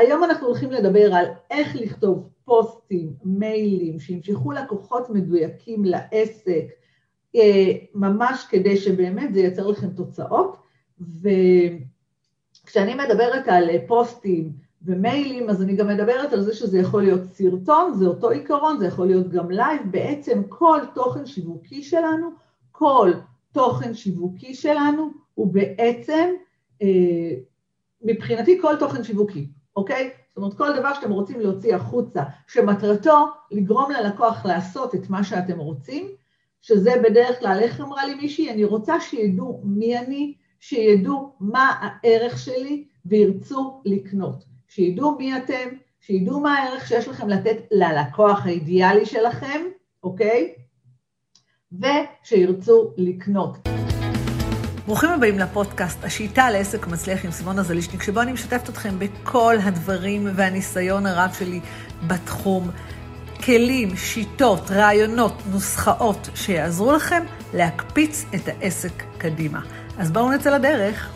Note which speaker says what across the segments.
Speaker 1: היום אנחנו הולכים לדבר על איך לכתוב פוסטים, מיילים, שימשכו לקוחות מדויקים לעסק, אה, ממש כדי שבאמת זה ייצר לכם תוצאות. וכשאני מדברת על פוסטים ומיילים, אז אני גם מדברת על זה שזה יכול להיות סרטון, זה אותו עיקרון, זה יכול להיות גם לייב, בעצם כל תוכן שיווקי שלנו, כל תוכן שיווקי שלנו הוא בעצם, אה, מבחינתי כל תוכן שיווקי, אוקיי? זאת אומרת, כל דבר שאתם רוצים להוציא החוצה, שמטרתו לגרום ללקוח לעשות את מה שאתם רוצים, שזה בדרך כלל, איך אמרה לי מישהי, אני רוצה שידעו מי אני, שידעו מה הערך שלי וירצו לקנות. שידעו מי אתם, שידעו מה הערך שיש לכם לתת ללקוח האידיאלי שלכם, אוקיי? ושירצו לקנות.
Speaker 2: ברוכים הבאים לפודקאסט, השיטה לעסק מצליח עם סימונה זלישניק, שבו אני משתפת אתכם בכל הדברים והניסיון הרב שלי בתחום. כלים, שיטות, רעיונות, נוסחאות שיעזרו לכם להקפיץ את העסק קדימה. אז בואו נצא לדרך.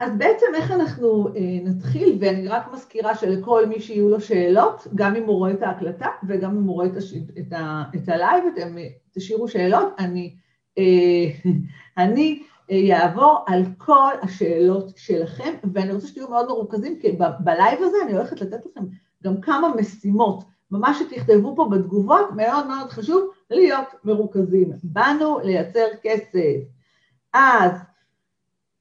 Speaker 1: אז בעצם איך אנחנו אה, נתחיל, ואני רק מזכירה שלכל מי שיהיו לו שאלות, גם אם הוא רואה את ההקלטה וגם אם הוא רואה את, הש... את, ה... את הלייב, אתם תשאירו שאלות, אני, אה, אני יעבור על כל השאלות שלכם, ואני רוצה שתהיו מאוד מרוכזים, כי בלייב הזה אני הולכת לתת לכם גם כמה משימות, ממש שתכתבו פה בתגובות, מאוד מאוד חשוב להיות מרוכזים. באנו לייצר כסף. אז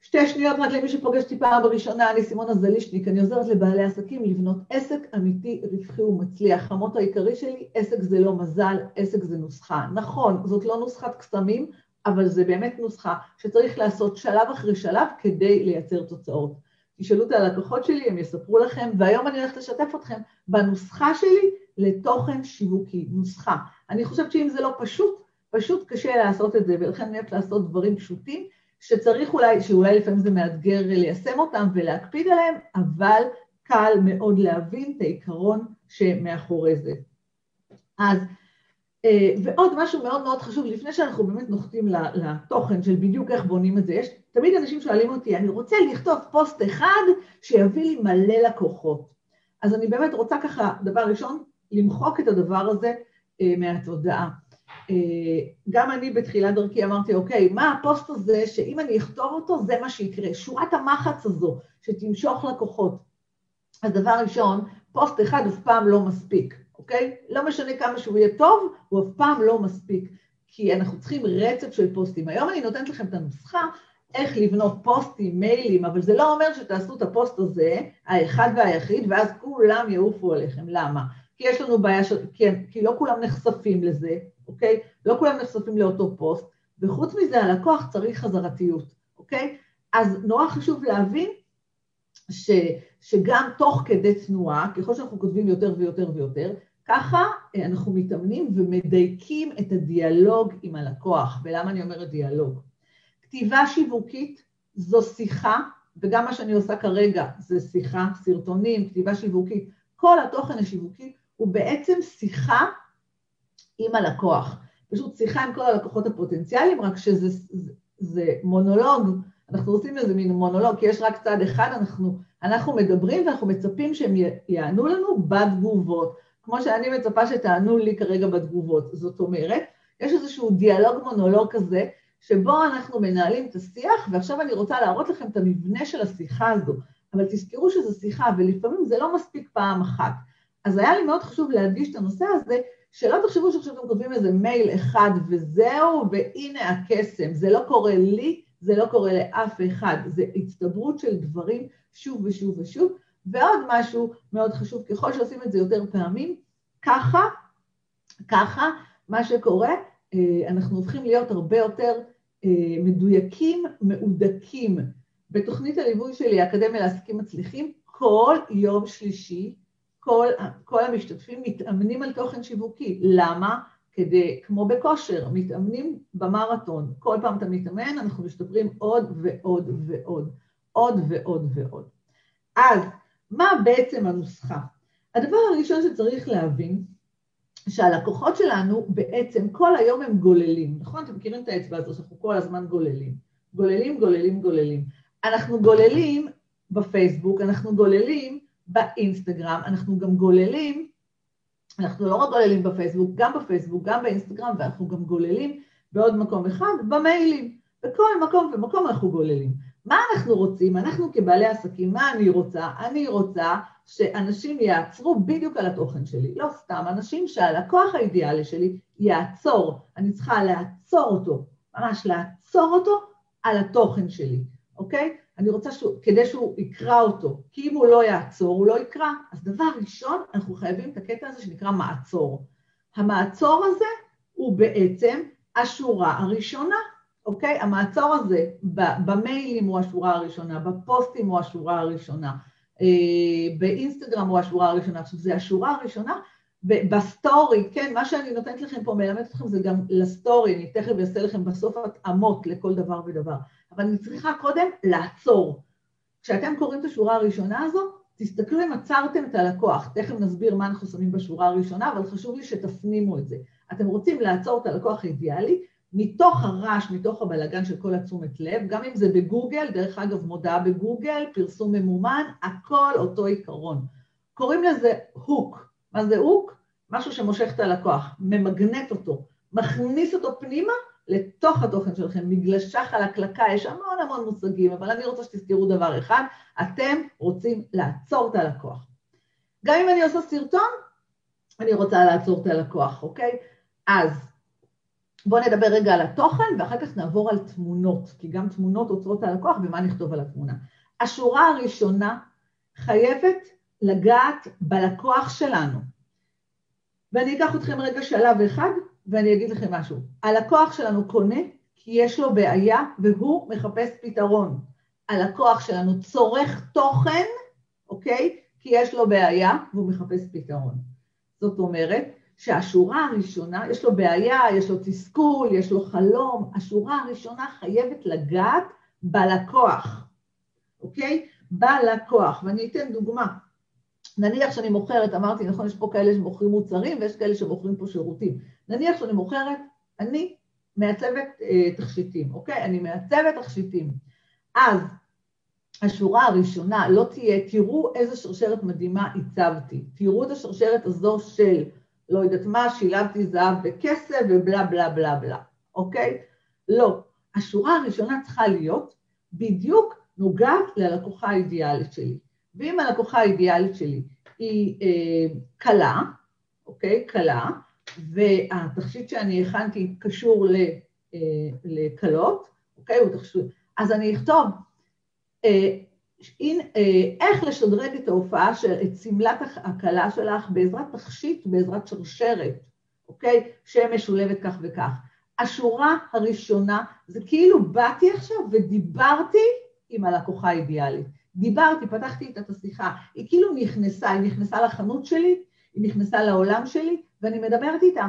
Speaker 1: שתי שניות רק למי שפוגש אותי פעם בראשונה, אני סימונה זלישניק, אני עוזרת לבעלי עסקים לבנות עסק אמיתי, רווחי ומצליח. המוטו העיקרי שלי, עסק זה לא מזל, עסק זה נוסחה. נכון, זאת לא נוסחת קסמים, אבל זה באמת נוסחה שצריך לעשות שלב אחרי שלב כדי לייצר תוצאות. תשאלו את הלקוחות שלי, הם יספרו לכם, והיום אני הולכת לשתף אתכם בנוסחה שלי לתוכן שיווקי, נוסחה. אני חושבת שאם זה לא פשוט, פשוט קשה לעשות את זה, ולכן אני הולכת לעשות דברים פשוטים, שצריך אולי, שאולי לפעמים זה מאתגר ליישם אותם ולהקפיד עליהם, אבל קל מאוד להבין את העיקרון שמאחורי זה. אז אה, ועוד משהו מאוד מאוד חשוב, לפני שאנחנו באמת נוחתים לתוכן של בדיוק איך בונים את זה, יש תמיד אנשים שואלים אותי, אני רוצה לכתוב פוסט אחד שיביא לי מלא לקוחות. אז אני באמת רוצה ככה, דבר ראשון, למחוק את הדבר הזה אה, מהתודעה. אה, גם אני בתחילת דרכי אמרתי, אוקיי, מה הפוסט הזה שאם אני אכתוב אותו, זה מה שיקרה. שורת המחץ הזו, שתמשוך לקוחות. אז דבר ראשון, פוסט אחד אף פעם לא מספיק. אוקיי? לא משנה כמה שהוא יהיה טוב, הוא אף פעם לא מספיק, כי אנחנו צריכים רצף של פוסטים. היום אני נותנת לכם את הנוסחה איך לבנות פוסטים, מיילים, אבל זה לא אומר שתעשו את הפוסט הזה, האחד והיחיד, ואז כולם יעופו עליכם. למה? כי יש לנו בעיה, של... כי, כי לא כולם נחשפים לזה, אוקיי? לא כולם נחשפים לאותו פוסט, וחוץ מזה הלקוח צריך חזרתיות, אוקיי? אז נורא חשוב להבין ש, שגם תוך כדי תנועה, ככל שאנחנו כותבים יותר ויותר ויותר, ככה אה, אנחנו מתאמנים ומדייקים את הדיאלוג עם הלקוח. ולמה אני אומרת דיאלוג? כתיבה שיווקית זו שיחה, וגם מה שאני עושה כרגע זה שיחה, סרטונים, כתיבה שיווקית, כל התוכן השיווקי הוא בעצם שיחה עם הלקוח. פשוט שיחה עם כל הלקוחות הפוטנציאליים, רק שזה זה, זה מונולוג, אנחנו עושים איזה מין מונולוג, כי יש רק צד אחד, אנחנו, אנחנו מדברים ואנחנו מצפים שהם יענו לנו בתגובות. כמו שאני מצפה שתענו לי כרגע בתגובות. זאת אומרת, יש איזשהו דיאלוג מונולוג כזה, שבו אנחנו מנהלים את השיח, ועכשיו אני רוצה להראות לכם את המבנה של השיחה הזו. אבל תזכרו שזו שיחה, ולפעמים זה לא מספיק פעם אחת. אז היה לי מאוד חשוב להדגיש את הנושא הזה, שלא תחשבו שעכשיו אתם כותבים איזה מייל אחד וזהו, והנה הקסם. זה לא קורה לי, זה לא קורה לאף אחד. זה הצטברות של דברים שוב ושוב ושוב, ועוד משהו מאוד חשוב, ככל שעושים את זה יותר פעמים, ככה, ככה, מה שקורה, אה, אנחנו הופכים להיות הרבה יותר אה, מדויקים, מהודקים. בתוכנית הליווי שלי, האקדמיה לעסקים מצליחים, כל יום שלישי, כל, כל המשתתפים מתאמנים על תוכן שיווקי. למה? כדי, כמו בכושר, מתאמנים במרתון. כל פעם אתה מתאמן, אנחנו משתפרים עוד ועוד ועוד. עוד ועוד ועוד. אז מה בעצם הנוסחה? הדבר הראשון שצריך להבין, שהלקוחות שלנו בעצם כל היום הם גוללים, נכון? אתם מכירים את האצבע הזו שאנחנו כל הזמן גוללים. גוללים, גוללים, גוללים. אנחנו גוללים בפייסבוק, אנחנו גוללים באינסטגרם, אנחנו גם גוללים, אנחנו לא רק גוללים בפייסבוק, גם בפייסבוק, גם באינסטגרם, ואנחנו גם גוללים בעוד מקום אחד, במיילים. בכל מקום ומקום אנחנו גוללים. מה אנחנו רוצים? אנחנו כבעלי עסקים, מה אני רוצה? אני רוצה שאנשים יעצרו בדיוק על התוכן שלי. לא סתם, אנשים שהלקוח האידיאלי שלי יעצור. אני צריכה לעצור אותו, ממש לעצור אותו על התוכן שלי, אוקיי? אני רוצה שהוא, כדי שהוא יקרא אותו, כי אם הוא לא יעצור, הוא לא יקרא. אז דבר ראשון, אנחנו חייבים את הקטע הזה שנקרא מעצור. המעצור הזה הוא בעצם השורה הראשונה, אוקיי? המעצור הזה במיילים הוא השורה הראשונה, בפוסטים הוא השורה הראשונה, אה, באינסטגרם הוא השורה הראשונה. עכשיו, זה השורה הראשונה בסטורי, כן, מה שאני נותנת לכם פה, מלמדת אתכם זה גם לסטורי, אני תכף אעשה לכם בסוף התאמות לכל דבר ודבר. אבל אני צריכה קודם לעצור. כשאתם קוראים את השורה הראשונה הזו, תסתכלו אם עצרתם את הלקוח. תכף נסביר מה אנחנו שמים בשורה הראשונה, אבל חשוב לי שתפנימו את זה. אתם רוצים לעצור את הלקוח האידיאלי, מתוך הרעש, מתוך הבלגן של כל התשומת לב, גם אם זה בגוגל, דרך אגב מודעה בגוגל, פרסום ממומן, הכל אותו עיקרון. קוראים לזה הוק. מה זה הוק? משהו שמושך את הלקוח, ממגנט אותו, מכניס אותו פנימה לתוך התוכן שלכם, מגלשה חלקלקה, יש המון המון מושגים, אבל אני רוצה שתזכרו דבר אחד, אתם רוצים לעצור את הלקוח. גם אם אני עושה סרטון, אני רוצה לעצור את הלקוח, אוקיי? אז בואו נדבר רגע על התוכן, ואחר כך נעבור על תמונות, כי גם תמונות עוצרות את הלקוח, ומה נכתוב על התמונה. השורה הראשונה חייבת לגעת בלקוח שלנו. ואני אקח אתכם רגע שלב אחד, ואני אגיד לכם משהו. הלקוח שלנו קונה כי יש לו בעיה והוא מחפש פתרון. הלקוח שלנו צורך תוכן, אוקיי? כי יש לו בעיה והוא מחפש פתרון. זאת אומרת שהשורה הראשונה, יש לו בעיה, יש לו תסכול, יש לו חלום, השורה הראשונה חייבת לגעת בלקוח, אוקיי? בלקוח. ואני אתן דוגמה. נניח שאני מוכרת, אמרתי, נכון, יש פה כאלה שמוכרים מוצרים ויש כאלה שמוכרים פה שירותים. נניח שאני מוכרת, אני מעצבת אה, תכשיטים, אוקיי? אני מעצבת תכשיטים. אז השורה הראשונה לא תהיה, תראו איזה שרשרת מדהימה הצבתי. תראו את השרשרת הזו של, לא יודעת מה, שילבתי זהב בכסף ובלה בלה בלה בלה, אוקיי? לא. השורה הראשונה צריכה להיות בדיוק נוגעת ללקוחה האידיאלית שלי. ואם הלקוחה האידיאלית שלי היא אה, קלה, אוקיי? קלה, והתכשיט שאני הכנתי קשור אה, לקלות, אוקיי? הוא תכשיט, אז אני אכתוב אה, אה, איך לשדרג את ההופעה של, את שמלת הכלה שלך בעזרת תכשיט, בעזרת שרשרת, אוקיי? שמשולבת כך וכך. השורה הראשונה זה כאילו באתי עכשיו ודיברתי עם הלקוחה האידיאלית. דיברתי, פתחתי איתה את השיחה, היא כאילו נכנסה, היא נכנסה לחנות שלי, היא נכנסה לעולם שלי, ואני מדברת איתה.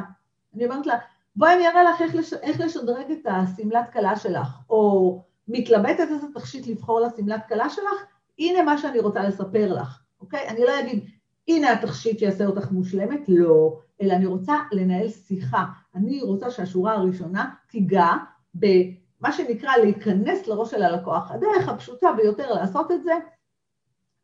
Speaker 1: אני אומרת לה, בואי אני אראה לך איך, לש... איך לשדרג את השמלת כלה שלך, או מתלבטת איזה תכשיט לבחור לשמלת כלה שלך, הנה מה שאני רוצה לספר לך, אוקיי? אני לא אגיד, הנה התכשיט שיעשה אותך מושלמת, לא, אלא אני רוצה לנהל שיחה. אני רוצה שהשורה הראשונה תיגע ב... מה שנקרא להיכנס לראש של הלקוח. הדרך הפשוטה ביותר לעשות את זה,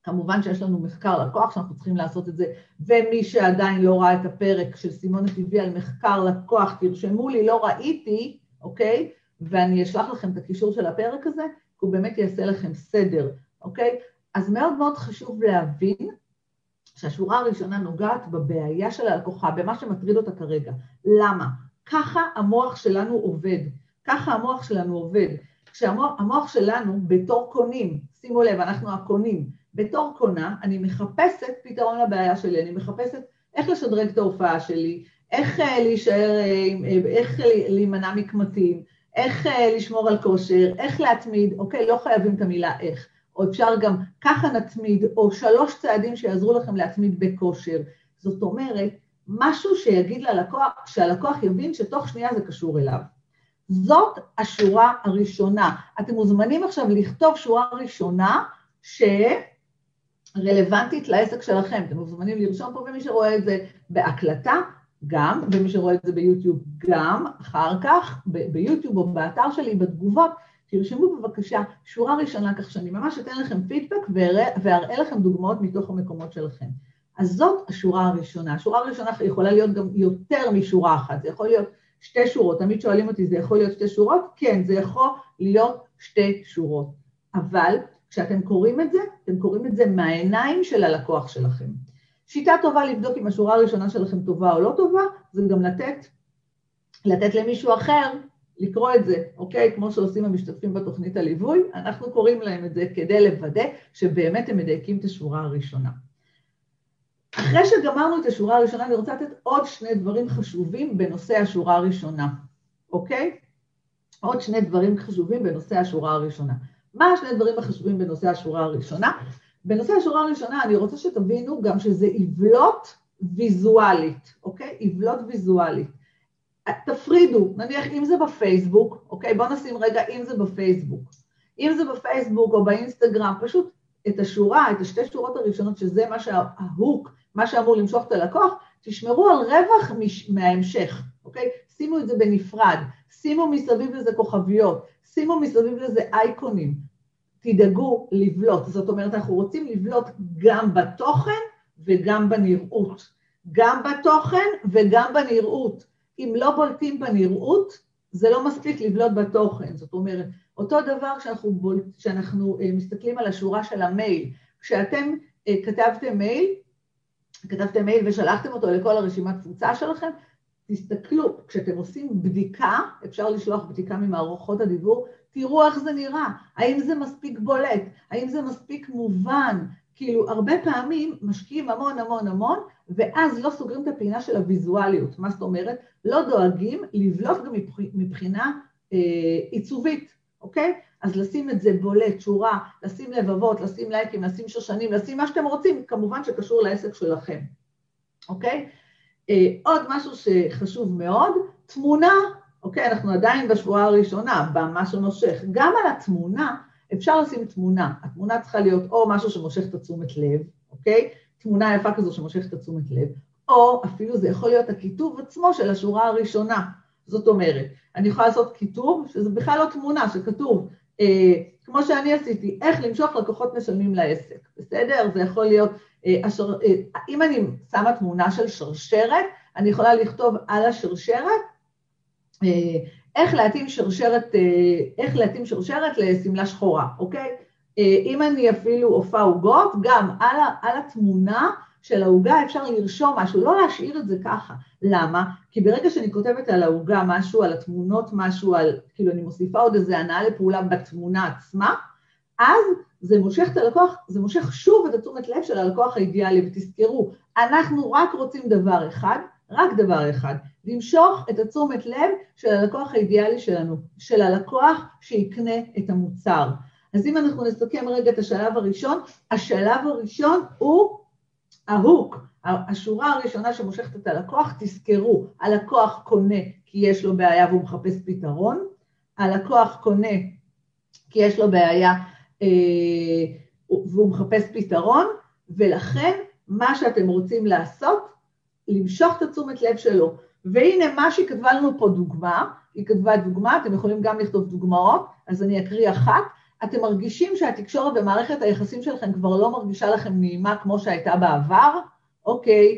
Speaker 1: כמובן שיש לנו מחקר לקוח שאנחנו צריכים לעשות את זה, ומי שעדיין לא ראה את הפרק של סימון הטבעי על מחקר לקוח, תרשמו לי, לא ראיתי, אוקיי? ואני אשלח לכם את הקישור של הפרק הזה, כי הוא באמת יעשה לכם סדר, אוקיי? אז מאוד מאוד חשוב להבין שהשורה הראשונה נוגעת בבעיה של הלקוחה, במה שמטריד אותה כרגע. למה? ככה המוח שלנו עובד. ככה המוח שלנו עובד. כשהמוח שלנו בתור קונים, שימו לב, אנחנו הקונים, בתור קונה, אני מחפשת פתרון לבעיה שלי, אני מחפשת איך לשדרג את ההופעה שלי, איך אה, להישאר, אה, אה, איך להימנע מקמטים, איך לשמור על כושר, איך להתמיד, אוקיי, לא חייבים את המילה איך, או אפשר גם ככה נתמיד, או שלוש צעדים שיעזרו לכם להתמיד בכושר. זאת אומרת, משהו שיגיד ללקוח, שהלקוח יבין שתוך שנייה זה קשור אליו. זאת השורה הראשונה. אתם מוזמנים עכשיו לכתוב שורה ראשונה שרלוונטית לעסק שלכם. אתם מוזמנים לרשום פה, ומי שרואה את זה בהקלטה, גם, ומי שרואה את זה ביוטיוב גם, אחר כך, ביוטיוב או באתר שלי, בתגובות, תרשמו בבקשה שורה ראשונה כך שאני ממש אתן לכם פידבק ואראה לכם דוגמאות מתוך המקומות שלכם. אז זאת השורה הראשונה. השורה הראשונה יכולה להיות גם יותר משורה אחת, זה יכול להיות שתי שורות. תמיד שואלים אותי, זה יכול להיות שתי שורות? כן, זה יכול להיות שתי שורות. אבל כשאתם קוראים את זה, אתם קוראים את זה מהעיניים של הלקוח שלכם. שיטה טובה לבדוק אם השורה הראשונה שלכם טובה או לא טובה, זה גם לתת, לתת למישהו אחר לקרוא את זה, אוקיי? כמו שעושים המשתתפים בתוכנית הליווי, אנחנו קוראים להם את זה כדי לוודא שבאמת הם מדייקים את השורה הראשונה. אחרי שגמרנו את השורה הראשונה, אני רוצה לתת עוד שני דברים חשובים בנושא השורה הראשונה, אוקיי? עוד שני דברים חשובים בנושא השורה הראשונה. מה השני דברים החשובים בנושא השורה הראשונה? בנושא השורה הראשונה אני רוצה שתבינו גם שזה עוולות ויזואלית, אוקיי? עוולות ויזואלית. תפרידו, נניח אם זה בפייסבוק, אוקיי? בואו נשים רגע אם זה בפייסבוק. אם זה בפייסבוק או באינסטגרם, פשוט את השורה, את השתי שורות הראשונות, שזה מה שההוק, מה שאמור למשוך את הלקוח, תשמרו על רווח מההמשך, אוקיי? שימו את זה בנפרד, שימו מסביב לזה כוכביות, שימו מסביב לזה אייקונים, תדאגו לבלוט. זאת אומרת, אנחנו רוצים לבלוט גם בתוכן וגם בנראות. גם בתוכן וגם בנראות. אם לא בולטים בנראות, זה לא מספיק לבלוט בתוכן. זאת אומרת, אותו דבר שאנחנו, בול, שאנחנו אה, מסתכלים על השורה של המייל. כשאתם אה, כתבתם מייל, כתבתם מייל ושלחתם אותו לכל הרשימת קבוצה שלכם, תסתכלו, כשאתם עושים בדיקה, אפשר לשלוח בדיקה ממערכות הדיבור, תראו איך זה נראה, האם זה מספיק בולט, האם זה מספיק מובן, כאילו הרבה פעמים משקיעים המון המון המון, ואז לא סוגרים את הפינה של הוויזואליות, מה זאת אומרת? לא דואגים לבלוט גם מבחינה אה, עיצובית, אוקיי? אז לשים את זה בולט, שורה, לשים לבבות, לשים לייקים, לשים שושנים, לשים מה שאתם רוצים, כמובן שקשור לעסק שלכם, אוקיי? אה, עוד משהו שחשוב מאוד, תמונה, אוקיי, אנחנו עדיין בשבועה הראשונה, במה שנושך, גם על התמונה אפשר לשים תמונה, התמונה צריכה להיות או משהו שמושך את התשומת לב, אוקיי? תמונה יפה כזו שמושכת את התשומת לב, או אפילו זה יכול להיות הכיתוב עצמו של השורה הראשונה. זאת אומרת, אני יכולה לעשות כיתוב, שזה בכלל לא תמונה, שכתוב, אה, כמו שאני עשיתי, איך למשוך לקוחות משלמים לעסק, בסדר? זה יכול להיות אה, השר, אה, אם אני שמה תמונה של שרשרת, אני יכולה לכתוב על השרשרת איך להתאים שרשרת, איך להתאים שרשרת לשמלה שחורה, אוקיי? אם אני אפילו עופה עוגות, גם על, על התמונה של העוגה אפשר לרשום משהו, לא להשאיר את זה ככה. למה? כי ברגע שאני כותבת על העוגה משהו, על התמונות משהו, על, כאילו אני מוסיפה עוד איזה הנאה לפעולה בתמונה עצמה, אז זה מושך את הלקוח, זה מושך שוב את התשומת לב של הלקוח האידיאלי, ותזכרו, אנחנו רק רוצים דבר אחד, רק דבר אחד, למשוך את התשומת לב של הלקוח האידיאלי שלנו, של הלקוח שיקנה את המוצר. אז אם אנחנו נסכם רגע את השלב הראשון, השלב הראשון הוא ההוק, השורה הראשונה שמושכת את הלקוח, תזכרו, הלקוח קונה כי יש לו בעיה והוא מחפש פתרון, הלקוח קונה כי יש לו בעיה אה, והוא מחפש פתרון, ולכן מה שאתם רוצים לעשות, למשוך את התשומת לב שלו. והנה מה שהיא כתבה לנו פה דוגמה, היא כתבה דוגמה, אתם יכולים גם לכתוב דוגמאות, אז אני אקריא אחת. אתם מרגישים שהתקשורת במערכת היחסים שלכם כבר לא מרגישה לכם נעימה כמו שהייתה בעבר? אוקיי.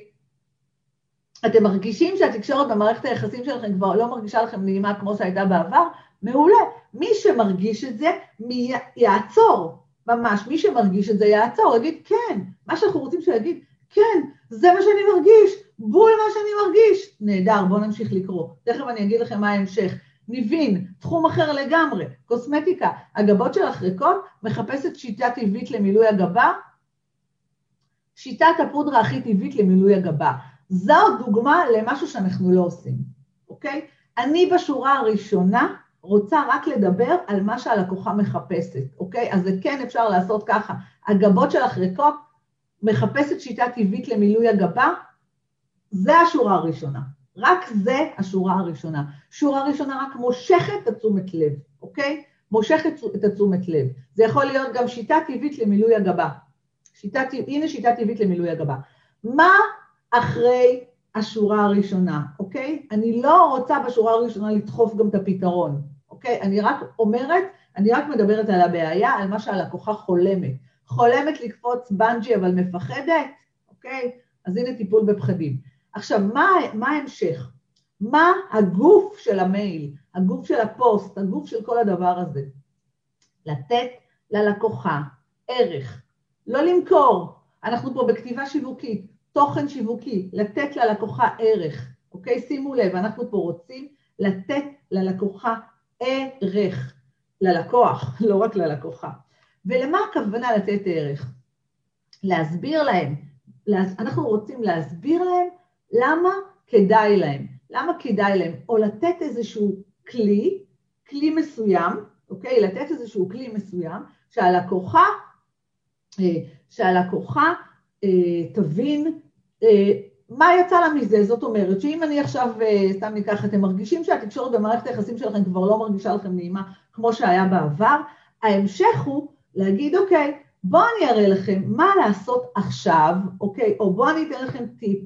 Speaker 1: אתם מרגישים שהתקשורת במערכת היחסים שלכם כבר לא מרגישה לכם נעימה כמו שהייתה בעבר? מעולה. מי שמרגיש את זה, מי יעצור. ממש, מי שמרגיש את זה יעצור, יגיד כן. מה שאנחנו רוצים שיגיד, כן, זה מה שאני מרגיש, בול מה שאני מרגיש. נהדר, בואו נמשיך לקרוא. תכף אני אגיד לכם מה ההמשך. ניבין, תחום אחר לגמרי, קוסמטיקה, הגבות של החריקות, מחפשת שיטה טבעית למילוי הגבה, שיטת הפודרה הכי טבעית למילוי הגבה. זו דוגמה למשהו שאנחנו לא עושים, אוקיי? אני בשורה הראשונה רוצה רק לדבר על מה שהלקוחה מחפשת, אוקיי? אז זה כן אפשר לעשות ככה. הגבות של החריקות מחפשת שיטה טבעית למילוי הגבה, זה השורה הראשונה. רק זה השורה הראשונה. שורה ראשונה רק מושכת את התשומת לב, אוקיי? מושכת את התשומת לב. זה יכול להיות גם שיטה טבעית למילוי הגבה. שיטה, הנה שיטה טבעית למילוי הגבה. מה אחרי השורה הראשונה, אוקיי? אני לא רוצה בשורה הראשונה לדחוף גם את הפתרון. אוקיי? אני רק אומרת, אני רק מדברת על הבעיה, על מה שהלקוחה חולמת. חולמת לקפוץ בנג'י אבל מפחדת, אוקיי? אז הנה טיפול בפחדים. עכשיו, מה, מה ההמשך? מה הגוף של המייל, הגוף של הפוסט, הגוף של כל הדבר הזה? לתת ללקוחה ערך, לא למכור. אנחנו פה בכתיבה שיווקית, תוכן שיווקי, לתת ללקוחה ערך, אוקיי? שימו לב, אנחנו פה רוצים לתת ללקוחה ערך, ללקוח, לא רק ללקוחה. ולמה הכוונה לתת ערך? להסביר להם, אנחנו רוצים להסביר להם למה כדאי להם, למה כדאי להם, או לתת איזשהו כלי, כלי מסוים, אוקיי? לתת איזשהו כלי מסוים, שהלקוחה, אה, שהלקוחה אה, תבין אה, מה יצא לה מזה, זאת אומרת שאם אני עכשיו, סתם ניקח, אתם מרגישים שהתקשורת במערכת היחסים שלכם כבר לא מרגישה לכם נעימה כמו שהיה בעבר, ההמשך הוא להגיד, אוקיי, בואו אני אראה לכם מה לעשות עכשיו, אוקיי, או בואו אני אתן לכם טיפ,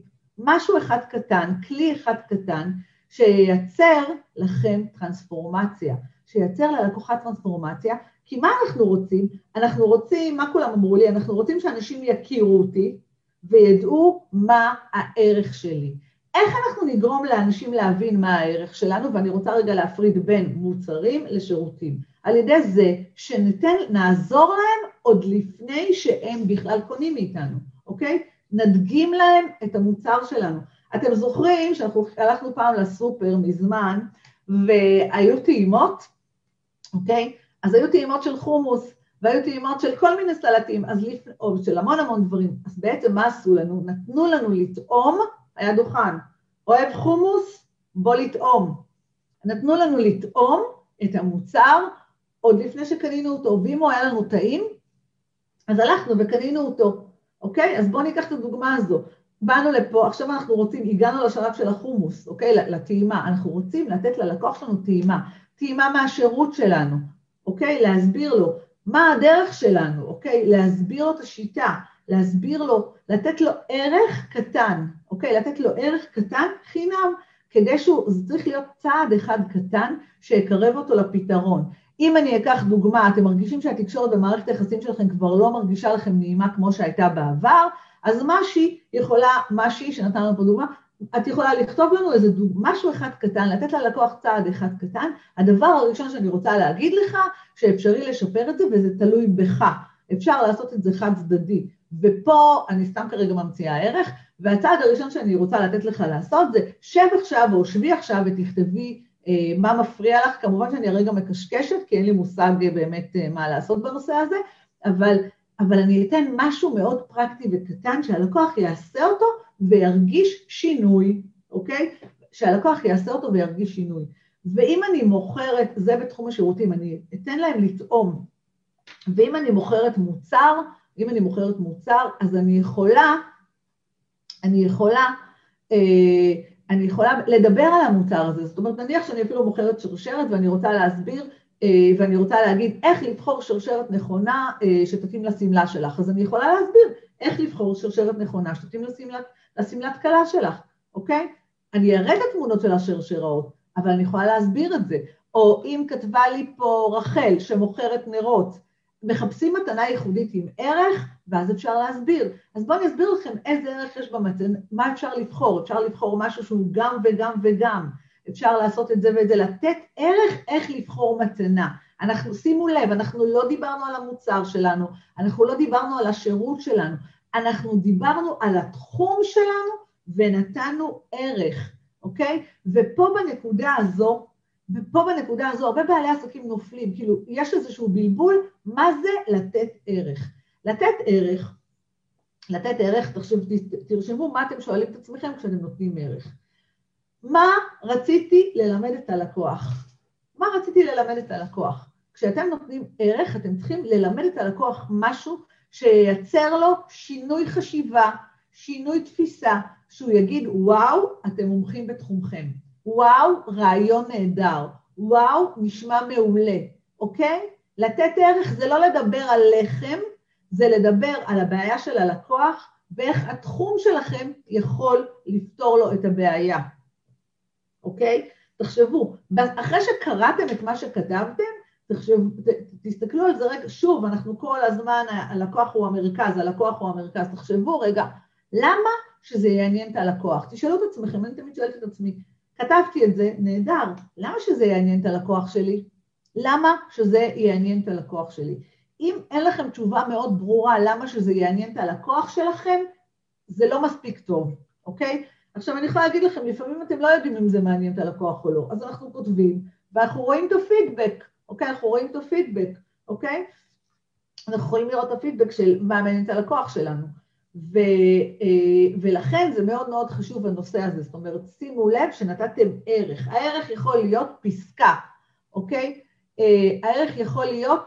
Speaker 1: משהו אחד קטן, כלי אחד קטן, שייצר לכם טרנספורמציה, שייצר ללקוחה טרנספורמציה, כי מה אנחנו רוצים? אנחנו רוצים, מה כולם אמרו לי? אנחנו רוצים שאנשים יכירו אותי וידעו מה הערך שלי. איך אנחנו נגרום לאנשים להבין מה הערך שלנו, ואני רוצה רגע להפריד בין מוצרים לשירותים. על ידי זה שניתן, נעזור להם עוד לפני שהם בכלל קונים מאיתנו, אוקיי? נדגים להם את המוצר שלנו. אתם זוכרים שאנחנו הלכנו פעם לסופר מזמן, והיו טעימות, אוקיי? אז היו טעימות של חומוס, והיו טעימות של כל מיני סלטים, אז לפ... או של המון המון דברים. אז בעצם מה עשו לנו? נתנו לנו לטעום, היה דוכן. אוהב חומוס? בוא לטעום. נתנו לנו לטעום את המוצר עוד לפני שקנינו אותו, ואם הוא היה לנו טעים, אז הלכנו וקנינו אותו, אוקיי? אז בואו ניקח את הדוגמה הזו. באנו לפה, עכשיו אנחנו רוצים, הגענו לשלב של החומוס, אוקיי? לטעימה. אנחנו רוצים לתת ללקוח שלנו טעימה. טעימה מהשירות שלנו, אוקיי? להסביר לו מה הדרך שלנו, אוקיי? להסביר לו את השיטה, להסביר לו, לתת לו ערך קטן, אוקיי? לתת לו ערך קטן חינם, כדי שהוא, זה צריך להיות צעד אחד קטן שיקרב אותו לפתרון. אם אני אקח דוגמה, אתם מרגישים שהתקשורת במערכת היחסים שלכם כבר לא מרגישה לכם נעימה כמו שהייתה בעבר, אז משהי יכולה, משהי שנתנו פה דוגמה, את יכולה לכתוב לנו איזה דוג... משהו אחד קטן, לתת ללקוח צעד אחד קטן. הדבר הראשון שאני רוצה להגיד לך, שאפשרי לשפר את זה וזה תלוי בך. אפשר לעשות את זה חד צדדי. ופה אני סתם כרגע ממציאה ערך, והצעד הראשון שאני רוצה לתת לך לעשות זה שב עכשיו או שבי עכשיו ותכתבי מה מפריע לך, כמובן שאני הרגע מקשקשת, כי אין לי מושג אה, באמת אה, מה לעשות בנושא הזה, אבל, אבל אני אתן משהו מאוד פרקטי וקטן שהלקוח יעשה אותו וירגיש שינוי, אוקיי? שהלקוח יעשה אותו וירגיש שינוי. ואם אני מוכרת, זה בתחום השירותים, אני אתן להם לטעום, ואם אני מוכרת מוצר, אם אני מוכרת מוצר, אז אני יכולה, אני יכולה, אה, אני יכולה לדבר על המוצר הזה, זאת אומרת נניח שאני אפילו מוכרת שרשרת ואני רוצה להסביר אה, ואני רוצה להגיד איך לבחור שרשרת נכונה אה, שתתאים לשמלה שלך, אז אני יכולה להסביר איך לבחור שרשרת נכונה שתתאים לשמלת, לשמלת כלה שלך, אוקיי? אני אראה את התמונות של השרשראות, אבל אני יכולה להסביר את זה. או אם כתבה לי פה רחל שמוכרת נרות, מחפשים מתנה ייחודית עם ערך, ואז אפשר להסביר. אז בואו אני אסביר לכם איזה ערך יש במתנה, מה אפשר לבחור. אפשר לבחור משהו שהוא גם וגם וגם. אפשר לעשות את זה ואת זה, לתת ערך איך לבחור מתנה. אנחנו, שימו לב, אנחנו לא דיברנו על המוצר שלנו, אנחנו לא דיברנו על השירות שלנו, אנחנו דיברנו על התחום שלנו ונתנו ערך, אוקיי? ופה בנקודה הזו, ופה בנקודה הזו הרבה בעלי עסקים נופלים, כאילו יש איזשהו בלבול, מה זה לתת ערך? לתת ערך, לתת ערך, תחשב, תרשמו מה אתם שואלים את עצמכם כשאתם נותנים ערך. מה רציתי ללמד את הלקוח? מה רציתי ללמד את הלקוח? כשאתם נותנים ערך, אתם צריכים ללמד את הלקוח משהו שייצר לו שינוי חשיבה, שינוי תפיסה, שהוא יגיד, וואו, אתם מומחים בתחומכם. וואו, רעיון נהדר. וואו, נשמע מעולה, אוקיי? לתת ערך זה לא לדבר על לחם, זה לדבר על הבעיה של הלקוח ואיך התחום שלכם יכול לפתור לו את הבעיה, אוקיי? תחשבו, אחרי שקראתם את מה שכתבתם, תחשב, ת, תסתכלו על זה רגע, שוב, אנחנו כל הזמן, הלקוח הוא המרכז, הלקוח הוא המרכז, תחשבו רגע, למה שזה יעניין את הלקוח? תשאלו את עצמכם, אני תמיד שואלת את עצמי, כתבתי את זה, נהדר, למה שזה יעניין את הלקוח שלי? למה שזה יעניין את הלקוח שלי? אם אין לכם תשובה מאוד ברורה למה שזה יעניין את הלקוח שלכם, זה לא מספיק טוב, אוקיי? עכשיו אני יכולה להגיד לכם, לפעמים אתם לא יודעים אם זה מעניין את הלקוח או לא, אז אנחנו כותבים, ואנחנו רואים את הפידבק, אוקיי? אנחנו רואים את הפידבק, אוקיי? אנחנו יכולים לראות את הפידבק של מה מעניין את הלקוח שלנו. ו, אה, ולכן זה מאוד מאוד חשוב הנושא הזה, זאת אומרת, שימו לב שנתתם ערך. הערך יכול להיות פסקה, אוקיי? אה, הערך יכול להיות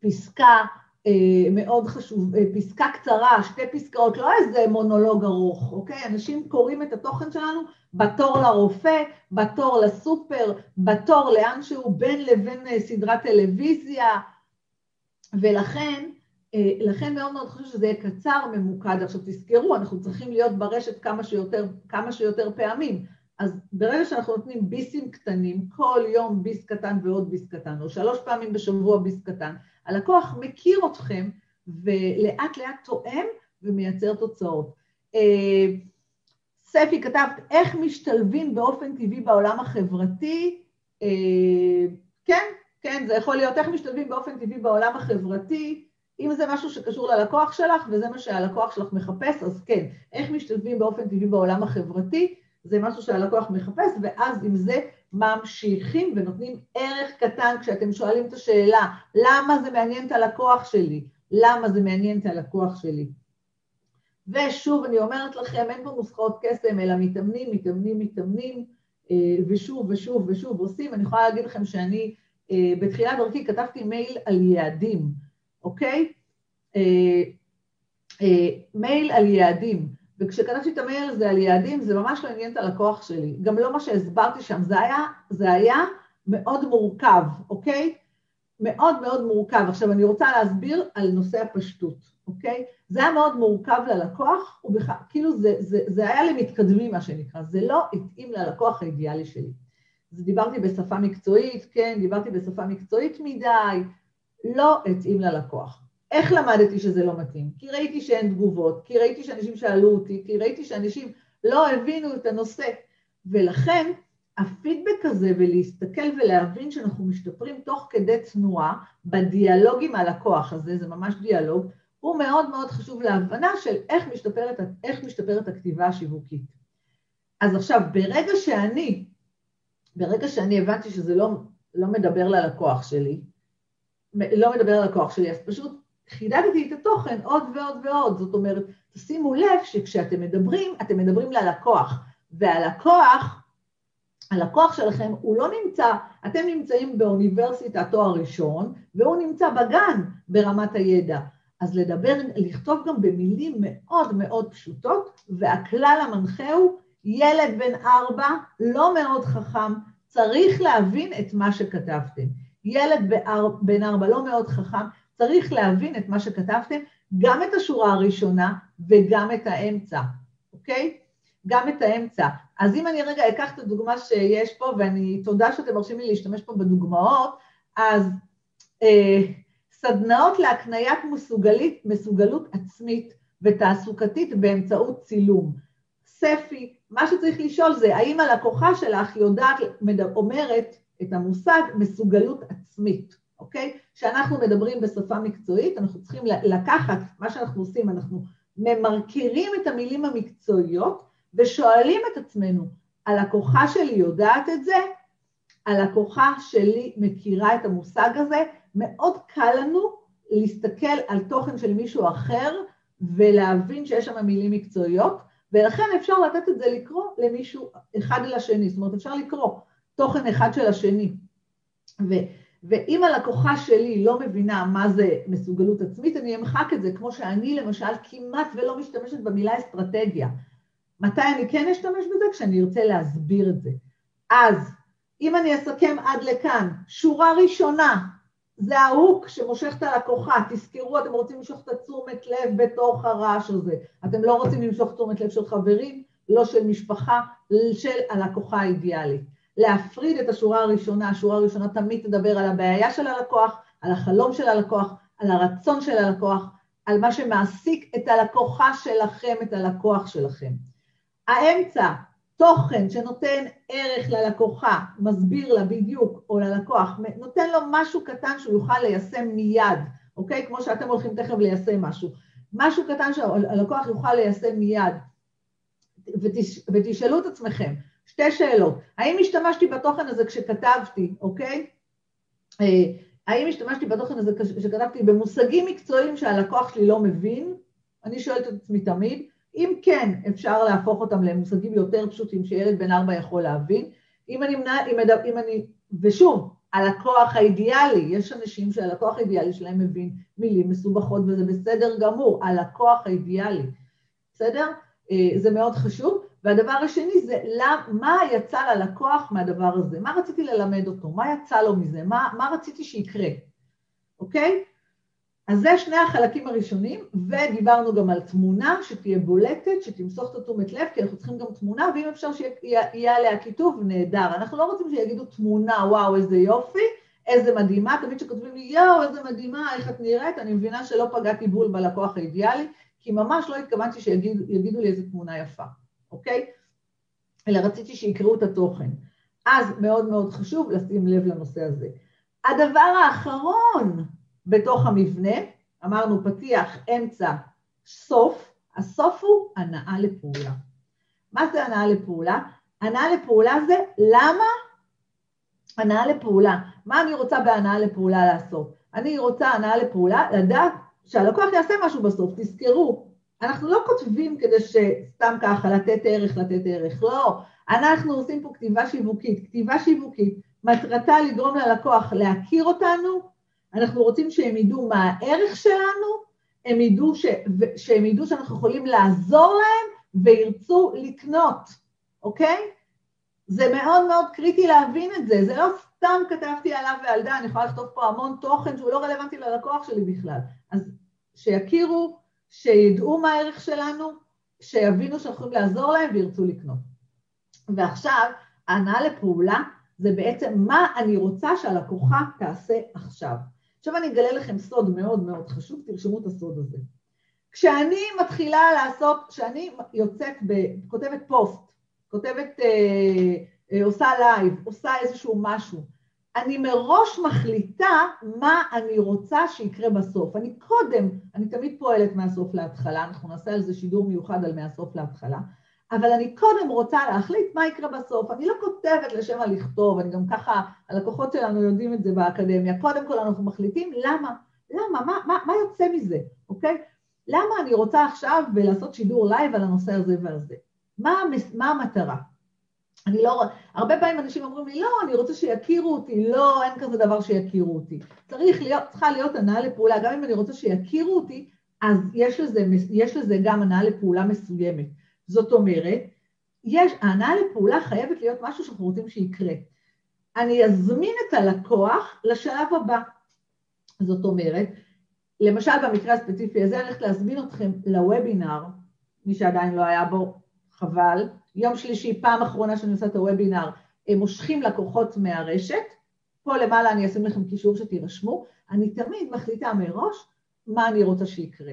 Speaker 1: פסקה אה, מאוד חשוב, פסקה קצרה, שתי פסקאות, לא איזה מונולוג ארוך, אוקיי? אנשים קוראים את התוכן שלנו בתור לרופא, בתור לסופר, בתור לאן שהוא בין לבין סדרת טלוויזיה, ולכן לכן מאוד מאוד חשוב שזה יהיה קצר, ממוקד. עכשיו תזכרו, אנחנו צריכים להיות ברשת כמה שיותר, כמה שיותר פעמים. אז ברגע שאנחנו נותנים ביסים קטנים, כל יום ביס קטן ועוד ביס קטן, או שלוש פעמים בשבוע ביס קטן, הלקוח מכיר אתכם ולאט לאט תואם ומייצר תוצאות. אה, ספי כתבת, איך משתלבים באופן טבעי בעולם החברתי? אה, כן, כן, זה יכול להיות איך משתלבים באופן טבעי בעולם החברתי. אם זה משהו שקשור ללקוח שלך וזה מה שהלקוח שלך מחפש, אז כן, איך משתלבים באופן טבעי בעולם החברתי, זה משהו שהלקוח מחפש, ואז עם זה ממשיכים ונותנים ערך קטן כשאתם שואלים את השאלה, למה זה מעניין את הלקוח שלי? למה זה מעניין את הלקוח שלי? ושוב, אני אומרת לכם, אין פה נוסחאות קסם, אלא מתאמנים, מתאמנים, מתאמנים, אה, ושוב ושוב ושוב עושים. אני יכולה להגיד לכם שאני אה, בתחילת דרכי כתבתי מייל על יעדים. אוקיי? אה, אה, מייל על יעדים, וכשכתבתי את המייל הזה על יעדים, זה ממש לא עניין את הלקוח שלי. גם לא מה שהסברתי שם, זה היה, זה היה מאוד מורכב, אוקיי? מאוד מאוד מורכב. עכשיו, אני רוצה להסביר על נושא הפשטות, אוקיי? זה היה מאוד מורכב ללקוח, ובכלל, כאילו זה, זה, זה היה למתקדמים, מה שנקרא, זה לא התאים ללקוח האידיאלי שלי. אז דיברתי בשפה מקצועית, כן, דיברתי בשפה מקצועית מדי, לא התאים ללקוח. איך למדתי שזה לא מתאים? כי ראיתי שאין תגובות, כי ראיתי שאנשים שאלו אותי, כי ראיתי שאנשים לא הבינו את הנושא. ולכן הפידבק הזה ולהסתכל ולהבין שאנחנו משתפרים תוך כדי תנועה בדיאלוג עם הלקוח הזה, זה ממש דיאלוג, הוא מאוד מאוד חשוב להבנה של איך משתפרת, איך משתפרת הכתיבה השיווקית. אז עכשיו, ברגע שאני, ברגע שאני הבנתי שזה לא, לא מדבר ללקוח שלי, לא מדבר על הכוח שלי, אז פשוט חידדתי את התוכן עוד ועוד ועוד. זאת אומרת, תשימו לב שכשאתם מדברים, אתם מדברים ללקוח, והלקוח, הלקוח שלכם הוא לא נמצא, אתם נמצאים באוניברסיטת תואר ראשון, והוא נמצא בגן ברמת הידע. אז לדבר, לכתוב גם במילים מאוד מאוד פשוטות, והכלל המנחה הוא, ילד בן ארבע, לא מאוד חכם, צריך להבין את מה שכתבתם. ילד בן ארבע לא מאוד חכם, צריך להבין את מה שכתבתם, גם את השורה הראשונה וגם את האמצע, אוקיי? גם את האמצע. אז אם אני רגע אקח את הדוגמה שיש פה, ואני, תודה שאתם מרשים לי להשתמש פה בדוגמאות, אז אה, סדנאות להקניית מסוגלית, מסוגלות עצמית ותעסוקתית באמצעות צילום. ספי, מה שצריך לשאול זה, האם הלקוחה שלך יודעת, אומרת, את המושג מסוגלות עצמית, אוקיי? כשאנחנו מדברים בשפה מקצועית, אנחנו צריכים לקחת, מה שאנחנו עושים, אנחנו ממרקרים את המילים המקצועיות ושואלים את עצמנו, הלקוחה שלי יודעת את זה? הלקוחה שלי מכירה את המושג הזה? מאוד קל לנו להסתכל על תוכן של מישהו אחר ולהבין שיש שם מילים מקצועיות, ולכן אפשר לתת את זה לקרוא למישהו אחד לשני, זאת אומרת אפשר לקרוא תוכן אחד של השני. ו, ואם הלקוחה שלי לא מבינה מה זה מסוגלות עצמית, אני אמחק את זה, כמו שאני למשל כמעט ולא משתמשת במילה אסטרטגיה. מתי אני כן אשתמש בזה? כשאני ארצה להסביר את זה. אז אם אני אסכם עד לכאן, שורה ראשונה, זה ההוק שמושך את הלקוחה, תזכרו, אתם רוצים למשוך את התשומת לב בתוך הרעש הזה. אתם לא רוצים למשוך תשומת לב של חברים, לא של משפחה, של הלקוחה האידיאלית. להפריד את השורה הראשונה, השורה הראשונה תמיד תדבר על הבעיה של הלקוח, על החלום של הלקוח, על הרצון של הלקוח, על מה שמעסיק את הלקוחה שלכם, את הלקוח שלכם. האמצע, תוכן שנותן ערך ללקוחה, מסביר לה בדיוק, או ללקוח, נותן לו משהו קטן שהוא יוכל ליישם מיד, אוקיי? כמו שאתם הולכים תכף ליישם משהו. משהו קטן שהלקוח יוכל ליישם מיד. ותש, ותשאלו את עצמכם, שתי שאלות, האם השתמשתי בתוכן הזה כשכתבתי, אוקיי? אה, האם השתמשתי בתוכן הזה כשכתבתי במושגים מקצועיים שהלקוח שלי לא מבין? אני שואלת את עצמי תמיד. אם כן, אפשר להפוך אותם למושגים יותר פשוטים שילד בן ארבע יכול להבין. אם אני, אם, אם אני, ושוב, הלקוח האידיאלי, יש אנשים שהלקוח האידיאלי שלהם מבין מילים מסובכות וזה בסדר גמור, הלקוח האידיאלי, בסדר? אה, זה מאוד חשוב. והדבר השני זה מה יצא ללקוח מהדבר הזה, מה רציתי ללמד אותו, מה יצא לו מזה, מה, מה רציתי שיקרה, אוקיי? אז זה שני החלקים הראשונים, ודיברנו גם על תמונה שתהיה בולטת, שתמסוך את התשומת לב, כי אנחנו צריכים גם תמונה, ואם אפשר שיהיה עליה כיתוב, נהדר. אנחנו לא רוצים שיגידו תמונה, וואו, איזה יופי, איזה מדהימה, תמיד כשכותבים לי, יואו, איזה מדהימה, איך את נראית, אני מבינה שלא פגעתי בול בלקוח האידיאלי, כי ממש לא התכוונתי שיגידו לי איזה תמונה יפה. אוקיי? אלא רציתי שיקראו את התוכן. אז מאוד מאוד חשוב לשים לב לנושא הזה. הדבר האחרון בתוך המבנה, אמרנו פתיח, אמצע, סוף, הסוף הוא הנאה לפעולה. מה זה הנאה לפעולה? הנאה לפעולה זה למה הנאה לפעולה. מה אני רוצה בהנאה לפעולה לעשות? אני רוצה הנאה לפעולה לדעת שהלקוח יעשה משהו בסוף, תזכרו, אנחנו לא כותבים כדי שסתם ככה לתת ערך, לתת ערך, לא. אנחנו עושים פה כתיבה שיווקית. כתיבה שיווקית, מטרתה לגרום ללקוח להכיר אותנו, אנחנו רוצים שהם ידעו מה הערך שלנו, הם ידעו ש... שהם ידעו שאנחנו יכולים לעזור להם וירצו לקנות, אוקיי? זה מאוד מאוד קריטי להבין את זה, זה לא סתם כתבתי עליו ועל דה, אני יכולה לכתוב פה המון תוכן שהוא לא רלוונטי ללקוח שלי בכלל. אז שיכירו שידעו מה הערך שלנו, שיבינו שאנחנו יכולים לעזור להם וירצו לקנות. ועכשיו, ההנעה לפעולה זה בעצם מה אני רוצה שהלקוחה תעשה עכשיו. עכשיו אני אגלה לכם סוד מאוד מאוד חשוב, תרשמו את הסוד הזה. כשאני מתחילה לעשות, כשאני יוצאת, ב, כותבת פוסט, כותבת, אה, אה, עושה לייב, עושה איזשהו משהו, אני מראש מחליטה מה אני רוצה שיקרה בסוף. אני קודם, אני תמיד פועלת מהסוף להתחלה, אנחנו נעשה על זה שידור מיוחד על מהסוף להתחלה, אבל אני קודם רוצה להחליט מה יקרה בסוף. אני לא כותבת לשם הלכתוב, אני גם ככה, הלקוחות שלנו יודעים את זה באקדמיה. קודם כל אנחנו מחליטים למה, למה, מה, מה, מה יוצא מזה, אוקיי? למה אני רוצה עכשיו לעשות שידור לייב על הנושא הזה ועל זה? מה, מה המטרה? אני לא, הרבה פעמים אנשים אומרים לי, לא, אני רוצה שיכירו אותי, לא, אין כזה דבר שיכירו אותי. צריך להיות, צריכה להיות הנאה לפעולה, גם אם אני רוצה שיכירו אותי, אז יש לזה, יש לזה גם הנאה לפעולה מסוימת. זאת אומרת, יש, ההנאה לפעולה חייבת להיות משהו שאנחנו רוצים שיקרה. אני אזמין את הלקוח לשלב הבא. זאת אומרת, למשל במקרה הספציפי הזה, אני הולכת להזמין אתכם לוובינר, מי שעדיין לא היה בו, חבל, יום שלישי, פעם אחרונה שאני עושה את הוובינר, הם מושכים לקוחות מהרשת, פה למעלה אני אשים לכם קישור שתירשמו, אני תמיד מחליטה מראש מה אני רוצה שיקרה.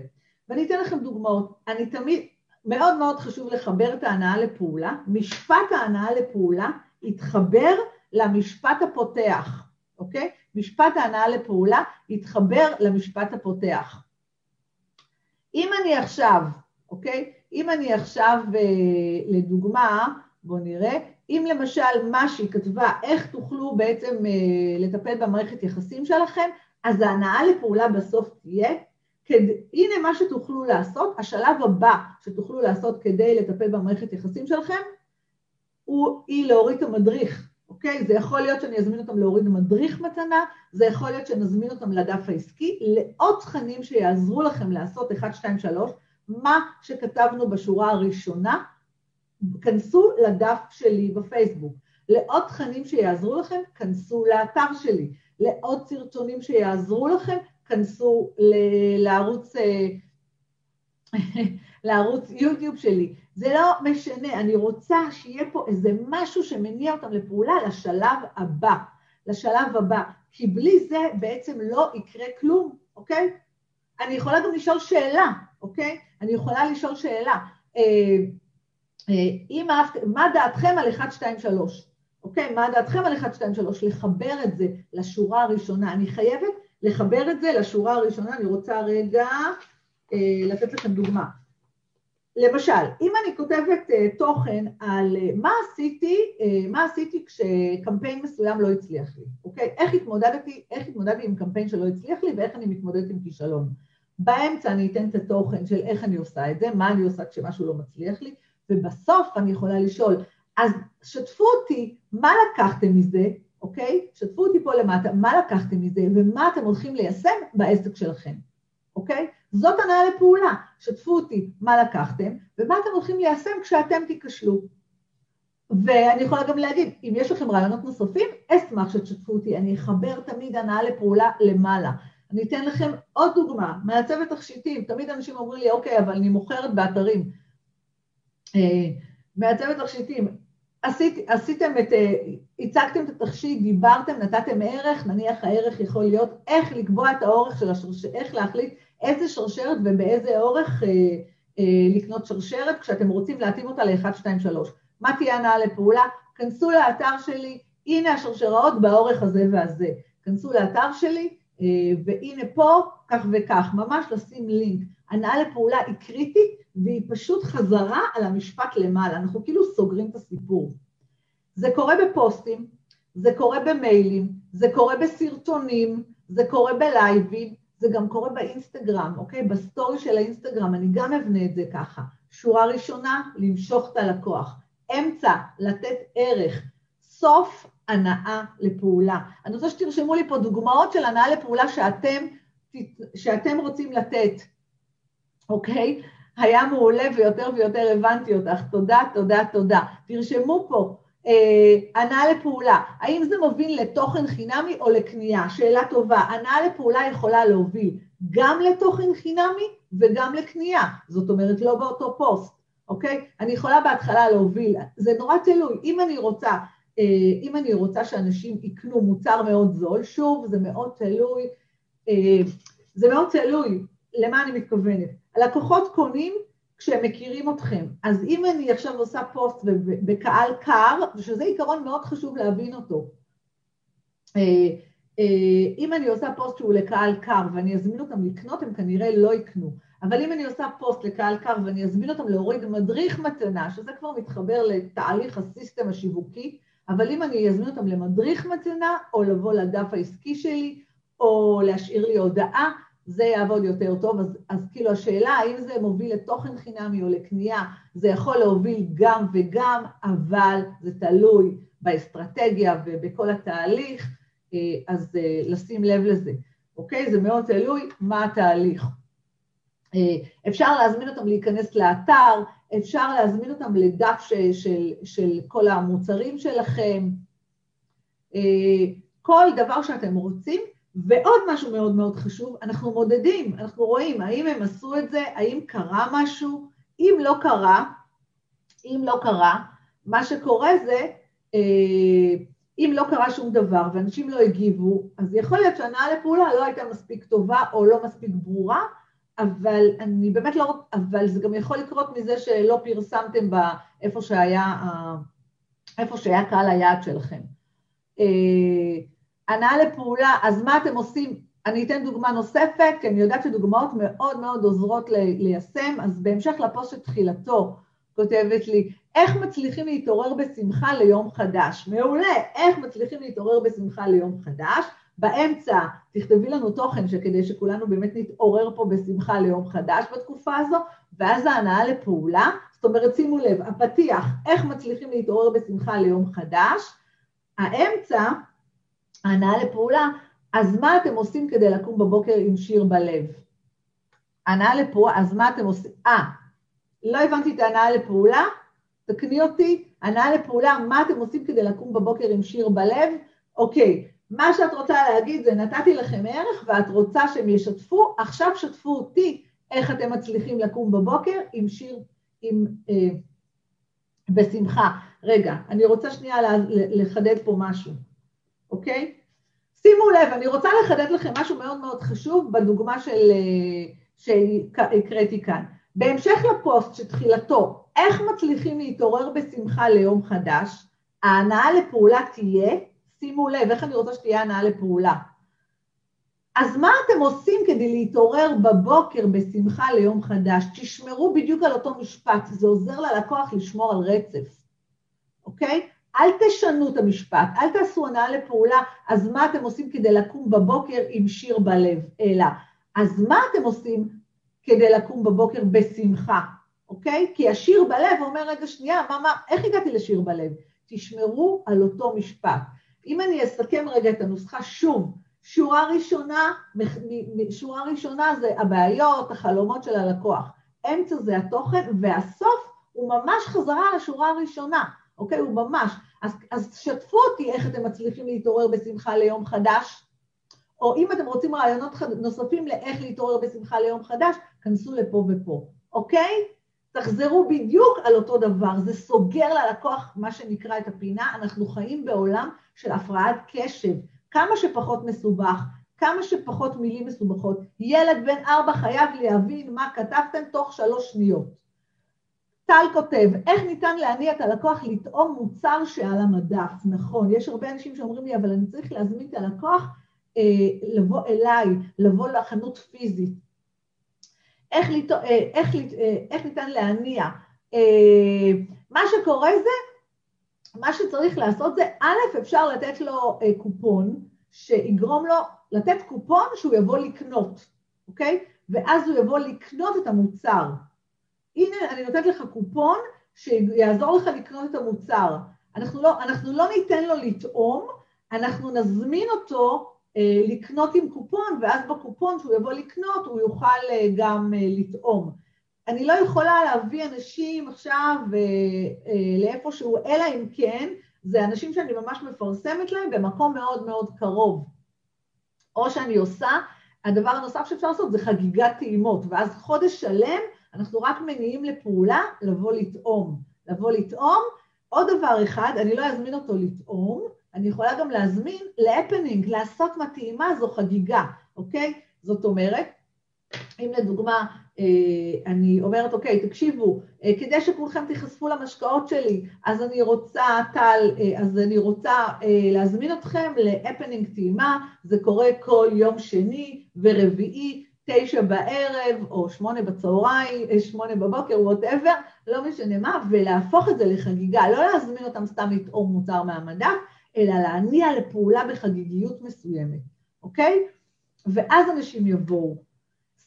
Speaker 1: ואני אתן לכם דוגמאות, אני תמיד, מאוד מאוד חשוב לחבר את ההנאה לפעולה, משפט ההנאה לפעולה יתחבר למשפט הפותח, אוקיי? משפט ההנאה לפעולה יתחבר למשפט הפותח. אם אני עכשיו, אוקיי? אם אני עכשיו, אה, לדוגמה, בואו נראה, אם למשל מה שהיא כתבה, איך תוכלו בעצם אה, לטפל במערכת יחסים שלכם, אז ההנאה לפעולה בסוף תהיה, כד... הנה מה שתוכלו לעשות, השלב הבא שתוכלו לעשות כדי לטפל במערכת יחסים שלכם, הוא, היא להוריד את המדריך, אוקיי? זה יכול להיות שאני אזמין אותם להוריד מדריך מתנה, זה יכול להיות שנזמין אותם לדף העסקי, לעוד תכנים שיעזרו לכם לעשות 1, 2, 3, מה שכתבנו בשורה הראשונה, כנסו לדף שלי בפייסבוק. לעוד תכנים שיעזרו לכם, כנסו לאתר שלי. לעוד סרטונים שיעזרו לכם, כנסו לערוץ, אה, לערוץ יוטיוב שלי. זה לא משנה, אני רוצה שיהיה פה איזה משהו שמניע אותם לפעולה לשלב הבא, לשלב הבא, כי בלי זה בעצם לא יקרה כלום, אוקיי? אני יכולה גם לשאול שאלה, אוקיי? אני יכולה לשאול שאלה. אה, אה, אם אהבת, מה דעתכם על 1, 2, 3? אוקיי, מה דעתכם על 1, 2, 3? לחבר את זה לשורה הראשונה. אני חייבת לחבר את זה לשורה הראשונה. אני רוצה רגע אה, לתת לכם דוגמה. למשל, אם אני כותבת תוכן על מה עשיתי, מה עשיתי כשקמפיין מסוים לא הצליח לי, אוקיי? איך התמודדתי, איך התמודדתי עם קמפיין שלא הצליח לי ואיך אני מתמודדת עם כישלון. באמצע אני אתן את התוכן של איך אני עושה את זה, מה אני עושה כשמשהו לא מצליח לי, ובסוף אני יכולה לשאול, אז שתפו אותי, מה לקחתם מזה, אוקיי? שתפו אותי פה למטה, מה לקחתם מזה ומה אתם הולכים ליישם בעסק שלכם, אוקיי? זאת הנאה לפעולה, שתפו אותי מה לקחתם ומה אתם הולכים ליישם כשאתם תיכשלו. ואני יכולה גם להגיד, אם יש לכם רעיונות נוספים, אשמח שתשתפו אותי, אני אחבר תמיד הנאה לפעולה למעלה. אני אתן לכם עוד דוגמה, מעצבת תכשיטים, תמיד אנשים אומרים לי, אוקיי, אבל אני מוכרת באתרים. אה, מעצבת תכשיטים, עשית, עשיתם את, אה, הצגתם את התכשיט, דיברתם, נתתם ערך, נניח הערך יכול להיות איך לקבוע את האורך של השרשרת, איך להחליט איזה שרשרת ובאיזה אורך אה, אה, לקנות שרשרת כשאתם רוצים להתאים אותה ל-1, 2, 3. מה תהיה הנאה לפעולה? כנסו לאתר שלי, הנה השרשראות באורך הזה והזה. כנסו לאתר שלי, והנה פה, כך וכך, ממש לשים לינק. הנעה לפעולה היא קריטית, והיא פשוט חזרה על המשפט למעלה. אנחנו כאילו סוגרים את הסיפור. זה קורה בפוסטים, זה קורה במיילים, זה קורה בסרטונים, זה קורה בלייבים, זה גם קורה באינסטגרם, אוקיי? בסטורי של האינסטגרם, אני גם אבנה את זה ככה. שורה ראשונה, למשוך את הלקוח. אמצע, לתת ערך. סוף, הנאה לפעולה. אני רוצה שתרשמו לי פה דוגמאות של הנאה לפעולה שאתם, שאתם רוצים לתת, אוקיי? היה מעולה ויותר ויותר הבנתי אותך. תודה, תודה, תודה. תרשמו פה. אה, הנעה לפעולה, האם זה מוביל לתוכן חינמי או לקנייה? שאלה טובה. הנעה לפעולה יכולה להוביל גם לתוכן חינמי וגם לקנייה, זאת אומרת לא באותו פוסט, אוקיי? אני יכולה בהתחלה להוביל, זה נורא תלוי, אם אני רוצה, אם אני רוצה שאנשים יקנו מוצר מאוד זול, שוב, זה מאוד תלוי, אה, זה מאוד תלוי, למה אני מתכוונת? הלקוחות קונים כשהם מכירים אתכם. אז אם אני עכשיו עושה פוסט בקהל קר, ושזה עיקרון מאוד חשוב להבין אותו, אה, אה, אם אני עושה פוסט שהוא לקהל קר ואני אזמין אותם לקנות, הם כנראה לא יקנו. אבל אם אני עושה פוסט לקהל קר ואני אזמין אותם להוריד מדריך מתנה, שזה כבר מתחבר לתהליך הסיסטם השיווקי, אבל אם אני אזמין אותם למדריך מתנה, או לבוא לדף העסקי שלי, או להשאיר לי הודעה, זה יעבוד יותר טוב, אז, אז כאילו השאלה האם זה מוביל לתוכן חינמי או לקנייה, זה יכול להוביל גם וגם, אבל זה תלוי באסטרטגיה ובכל התהליך, אה, אז אה, לשים לב לזה, אוקיי? זה מאוד תלוי מה התהליך. אה, אפשר להזמין אותם להיכנס לאתר, אפשר להזמין אותם לדף של, של, של כל המוצרים שלכם, כל דבר שאתם רוצים, ועוד משהו מאוד מאוד חשוב, אנחנו מודדים, אנחנו רואים האם הם עשו את זה, האם קרה משהו, אם לא קרה, אם לא קרה, מה שקורה זה, אה, אם לא קרה שום דבר ואנשים לא הגיבו, אז יכול להיות שהנאה לפעולה לא הייתה מספיק טובה או לא מספיק ברורה, אבל אני באמת לא, אבל זה גם יכול לקרות מזה שלא פרסמתם באיפה שהיה, איפה שהיה קהל היעד שלכם. אה, הנעה לפעולה, אז מה אתם עושים? אני אתן דוגמה נוספת, כי אני יודעת שדוגמאות מאוד מאוד עוזרות ליישם, אז בהמשך לפוסט שתחילתו כותבת לי, איך מצליחים להתעורר בשמחה ליום חדש? מעולה, איך מצליחים להתעורר בשמחה ליום חדש? באמצע תכתבי לנו תוכן שכדי שכולנו באמת נתעורר פה בשמחה ליום חדש בתקופה הזו, ואז ההנאה לפעולה, זאת אומרת שימו לב, הפתיח, איך מצליחים להתעורר בשמחה ליום חדש, האמצע, הנאה לפעולה, אז מה אתם עושים כדי לקום בבוקר עם שיר בלב? הנאה לפעולה, אז מה אתם עושים? אה, לא הבנתי את ההנאה לפעולה? תקני אותי, הנאה לפעולה, מה אתם עושים כדי לקום בבוקר עם שיר בלב? אוקיי, מה שאת רוצה להגיד זה נתתי לכם ערך ואת רוצה שהם ישתפו, עכשיו שתפו אותי, איך אתם מצליחים לקום בבוקר עם שיר, עם, אה, בשמחה. רגע, אני רוצה שנייה לחדד פה משהו, אוקיי? שימו לב, אני רוצה לחדד לכם משהו מאוד מאוד חשוב בדוגמה של, אה, שהקראתי כאן. בהמשך לפוסט שתחילתו, איך מצליחים להתעורר בשמחה ליום חדש, ההנאה לפעולה תהיה, שימו לב, איך אני רוצה שתהיה הנאה לפעולה. אז מה אתם עושים כדי להתעורר בבוקר בשמחה ליום חדש? תשמרו בדיוק על אותו משפט, זה עוזר ללקוח לשמור על רצף, אוקיי? אל תשנו את המשפט, אל תעשו הנאה לפעולה, אז מה אתם עושים כדי לקום בבוקר עם שיר בלב, אלא, אז מה אתם עושים כדי לקום בבוקר בשמחה, אוקיי? כי השיר בלב אומר, רגע, שנייה, מה, מה, איך הגעתי לשיר בלב? תשמרו על אותו משפט. אם אני אסכם רגע את הנוסחה שוב, שורה ראשונה, שורה ראשונה זה הבעיות, החלומות של הלקוח, אמצע זה התוכן, והסוף הוא ממש חזרה לשורה הראשונה, אוקיי? הוא ממש. אז, אז שתפו אותי איך אתם מצליחים להתעורר בשמחה ליום חדש, או אם אתם רוצים רעיונות נוספים לאיך להתעורר בשמחה ליום חדש, כנסו לפה ופה, אוקיי? תחזרו בדיוק על אותו דבר, זה סוגר ללקוח מה שנקרא את הפינה, אנחנו חיים בעולם של הפרעת קשב, כמה שפחות מסובך, כמה שפחות מילים מסובכות. ילד בן ארבע חייב להבין מה כתבתם תוך שלוש שניות. טל כותב, איך ניתן להניע את הלקוח לטעום מוצר שעל המדף? נכון, יש הרבה אנשים שאומרים לי, אבל אני צריך להזמין את הלקוח אה, לבוא אליי, לבוא לחנות פיזית. איך, לת... אה, איך, אה, איך ניתן להניע? אה, מה שקורה זה, מה שצריך לעשות זה, א', אפשר לתת לו אה, קופון, שיגרום לו לתת קופון שהוא יבוא לקנות, אוקיי? ואז הוא יבוא לקנות את המוצר. הנה, אני נותנת לך קופון שיעזור לך לקנות את המוצר. אנחנו לא, אנחנו לא ניתן לו לטעום, אנחנו נזמין אותו אה, לקנות עם קופון, ואז בקופון שהוא יבוא לקנות הוא יוכל אה, גם אה, לטעום. אני לא יכולה להביא אנשים עכשיו לאיפשהו, אלא אם כן, זה אנשים שאני ממש מפרסמת להם במקום מאוד מאוד קרוב. או שאני עושה, הדבר הנוסף שאפשר לעשות זה חגיגת טעימות, ואז חודש שלם אנחנו רק מניעים לפעולה לבוא לטעום. לבוא לטעום, עוד דבר אחד, אני לא אזמין אותו לטעום, אני יכולה גם להזמין להפנינג, לעשות מהטעימה זו חגיגה, אוקיי? זאת אומרת, אם לדוגמה אה, אני אומרת, אוקיי, תקשיבו, אה, כדי שכולכם תיחשפו למשקאות שלי, אז אני רוצה, טל, אה, אז אני רוצה להזמין אתכם להפנינג טעימה, זה קורה כל יום שני ורביעי, תשע בערב או שמונה בצהריים, שמונה בבוקר, whatever, לא משנה מה, ולהפוך את זה לחגיגה, לא להזמין אותם סתם לטעום מוצר מהמדף, אלא להניע לפעולה בחגיגיות מסוימת, אוקיי? ואז אנשים יבואו.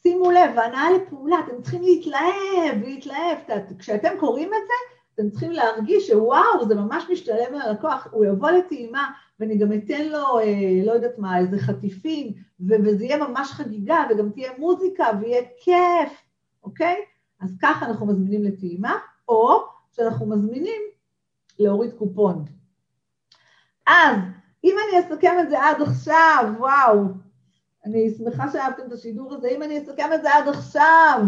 Speaker 1: שימו לב, הנעה לפעולה, אתם צריכים להתלהב, להתלהב. כשאתם קוראים את זה, אתם צריכים להרגיש שוואו, זה ממש משתלם ללקוח, הוא יבוא לטעימה, ואני גם אתן לו, אה, לא יודעת מה, איזה חטיפים, וזה יהיה ממש חגיגה, וגם תהיה מוזיקה, ויהיה כיף, אוקיי? אז ככה אנחנו מזמינים לטעימה, או שאנחנו מזמינים להוריד קופון. אז, אם אני אסכם את זה עד עכשיו, וואו, אני שמחה שאהבתם את השידור הזה, אם אני אסכם את זה עד עכשיו,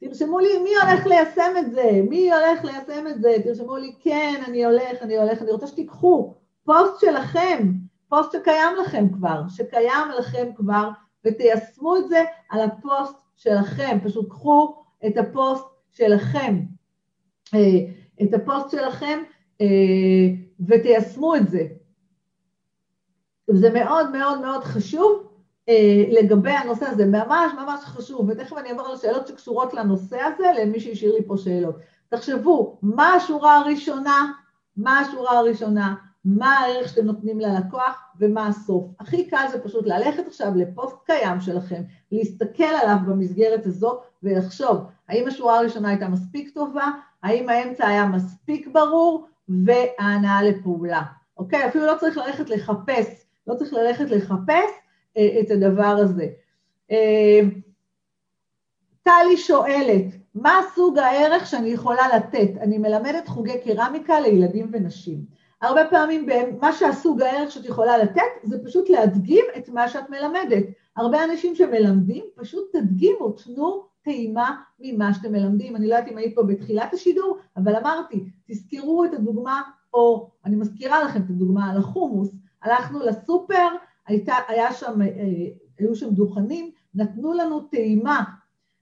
Speaker 1: תרשמו לי מי הולך ליישם את זה, מי הולך ליישם את זה, תרשמו לי כן, אני הולך, אני הולך, אני רוצה שתיקחו פוסט שלכם, פוסט שקיים לכם כבר, שקיים לכם כבר, ותיישמו את זה על הפוסט שלכם, פשוט קחו את הפוסט שלכם, אה, את הפוסט שלכם אה, ותיישמו את זה. זה מאוד מאוד מאוד חשוב לגבי הנושא הזה, ממש ממש חשוב, ותכף אני אעבור לשאלות שקשורות לנושא הזה, למי שהשאיר לי פה שאלות. תחשבו, מה השורה הראשונה, מה השורה הראשונה, מה הערך שאתם נותנים ללקוח ומה הסוף. הכי קל זה פשוט ללכת עכשיו לפוסט קיים שלכם, להסתכל עליו במסגרת הזו ולחשוב, האם השורה הראשונה הייתה מספיק טובה, האם האמצע היה מספיק ברור, וההנאה לפעולה. אוקיי? אפילו לא צריך ללכת לחפש, לא צריך ללכת לחפש אה, את הדבר הזה. אה, טלי שואלת, מה סוג הערך שאני יכולה לתת? אני מלמדת חוגי קרמיקה לילדים ונשים. הרבה פעמים מה שהסוג הערך שאת יכולה לתת זה פשוט להדגים את מה שאת מלמדת. הרבה אנשים שמלמדים, פשוט תדגימו, תנו טעימה ממה שאתם מלמדים. אני לא יודעת אם היית פה בתחילת השידור, אבל אמרתי, תזכרו את הדוגמה, או אני מזכירה לכם את הדוגמה על החומוס. הלכנו לסופר, הייתה, היה שם, אה, היו שם דוכנים, נתנו לנו טעימה,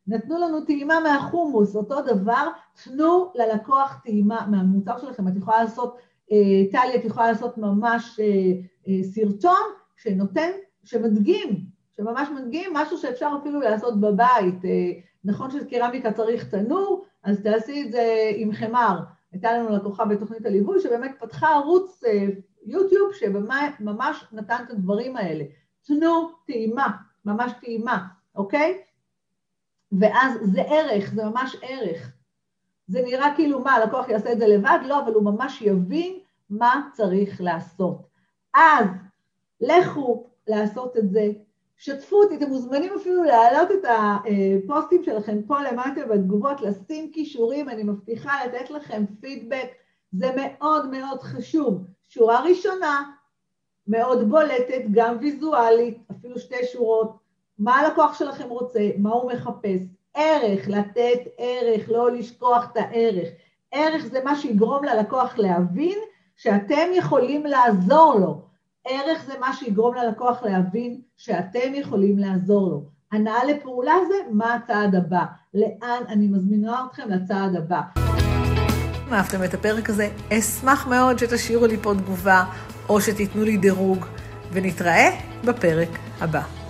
Speaker 1: נתנו לנו טעימה מהחומוס, אותו דבר, תנו ללקוח טעימה מהמוצר שלכם. את יכולה לעשות, אה, טלי, את יכולה לעשות ממש אה, סרטון שנותן, שמדגים, שממש מדגים משהו שאפשר אפילו לעשות בבית. נכון שקרמיקה צריך תנור, אז תעשי את זה עם חמר. הייתה לנו לקוחה בתוכנית הליווי שבאמת פתחה ערוץ יוטיוב שממש נתן את הדברים האלה. תנו טעימה, ממש טעימה, אוקיי? ואז זה ערך, זה ממש ערך. זה נראה כאילו מה, הלקוח יעשה את זה לבד? לא, אבל הוא ממש יבין מה צריך לעשות. אז לכו לעשות את זה, שתפו אותי, אתם מוזמנים אפילו להעלות את הפוסטים שלכם פה למטה בתגובות, לשים כישורים, אני מבטיחה לתת לכם פידבק, זה מאוד מאוד חשוב. שורה ראשונה, מאוד בולטת, גם ויזואלית, אפילו שתי שורות, מה הלקוח שלכם רוצה, מה הוא מחפש, ערך, לתת ערך, לא לשכוח את הערך. ערך זה מה שיגרום ללקוח להבין שאתם יכולים לעזור לו. ערך זה מה שיגרום ללקוח להבין שאתם יכולים לעזור לו. הנאה לפעולה זה מה הצעד הבא, לאן אני מזמינה אתכם לצעד הבא.
Speaker 2: אהבתם את הפרק הזה, אשמח מאוד שתשאירו לי פה תגובה או שתיתנו לי דירוג, ונתראה בפרק הבא.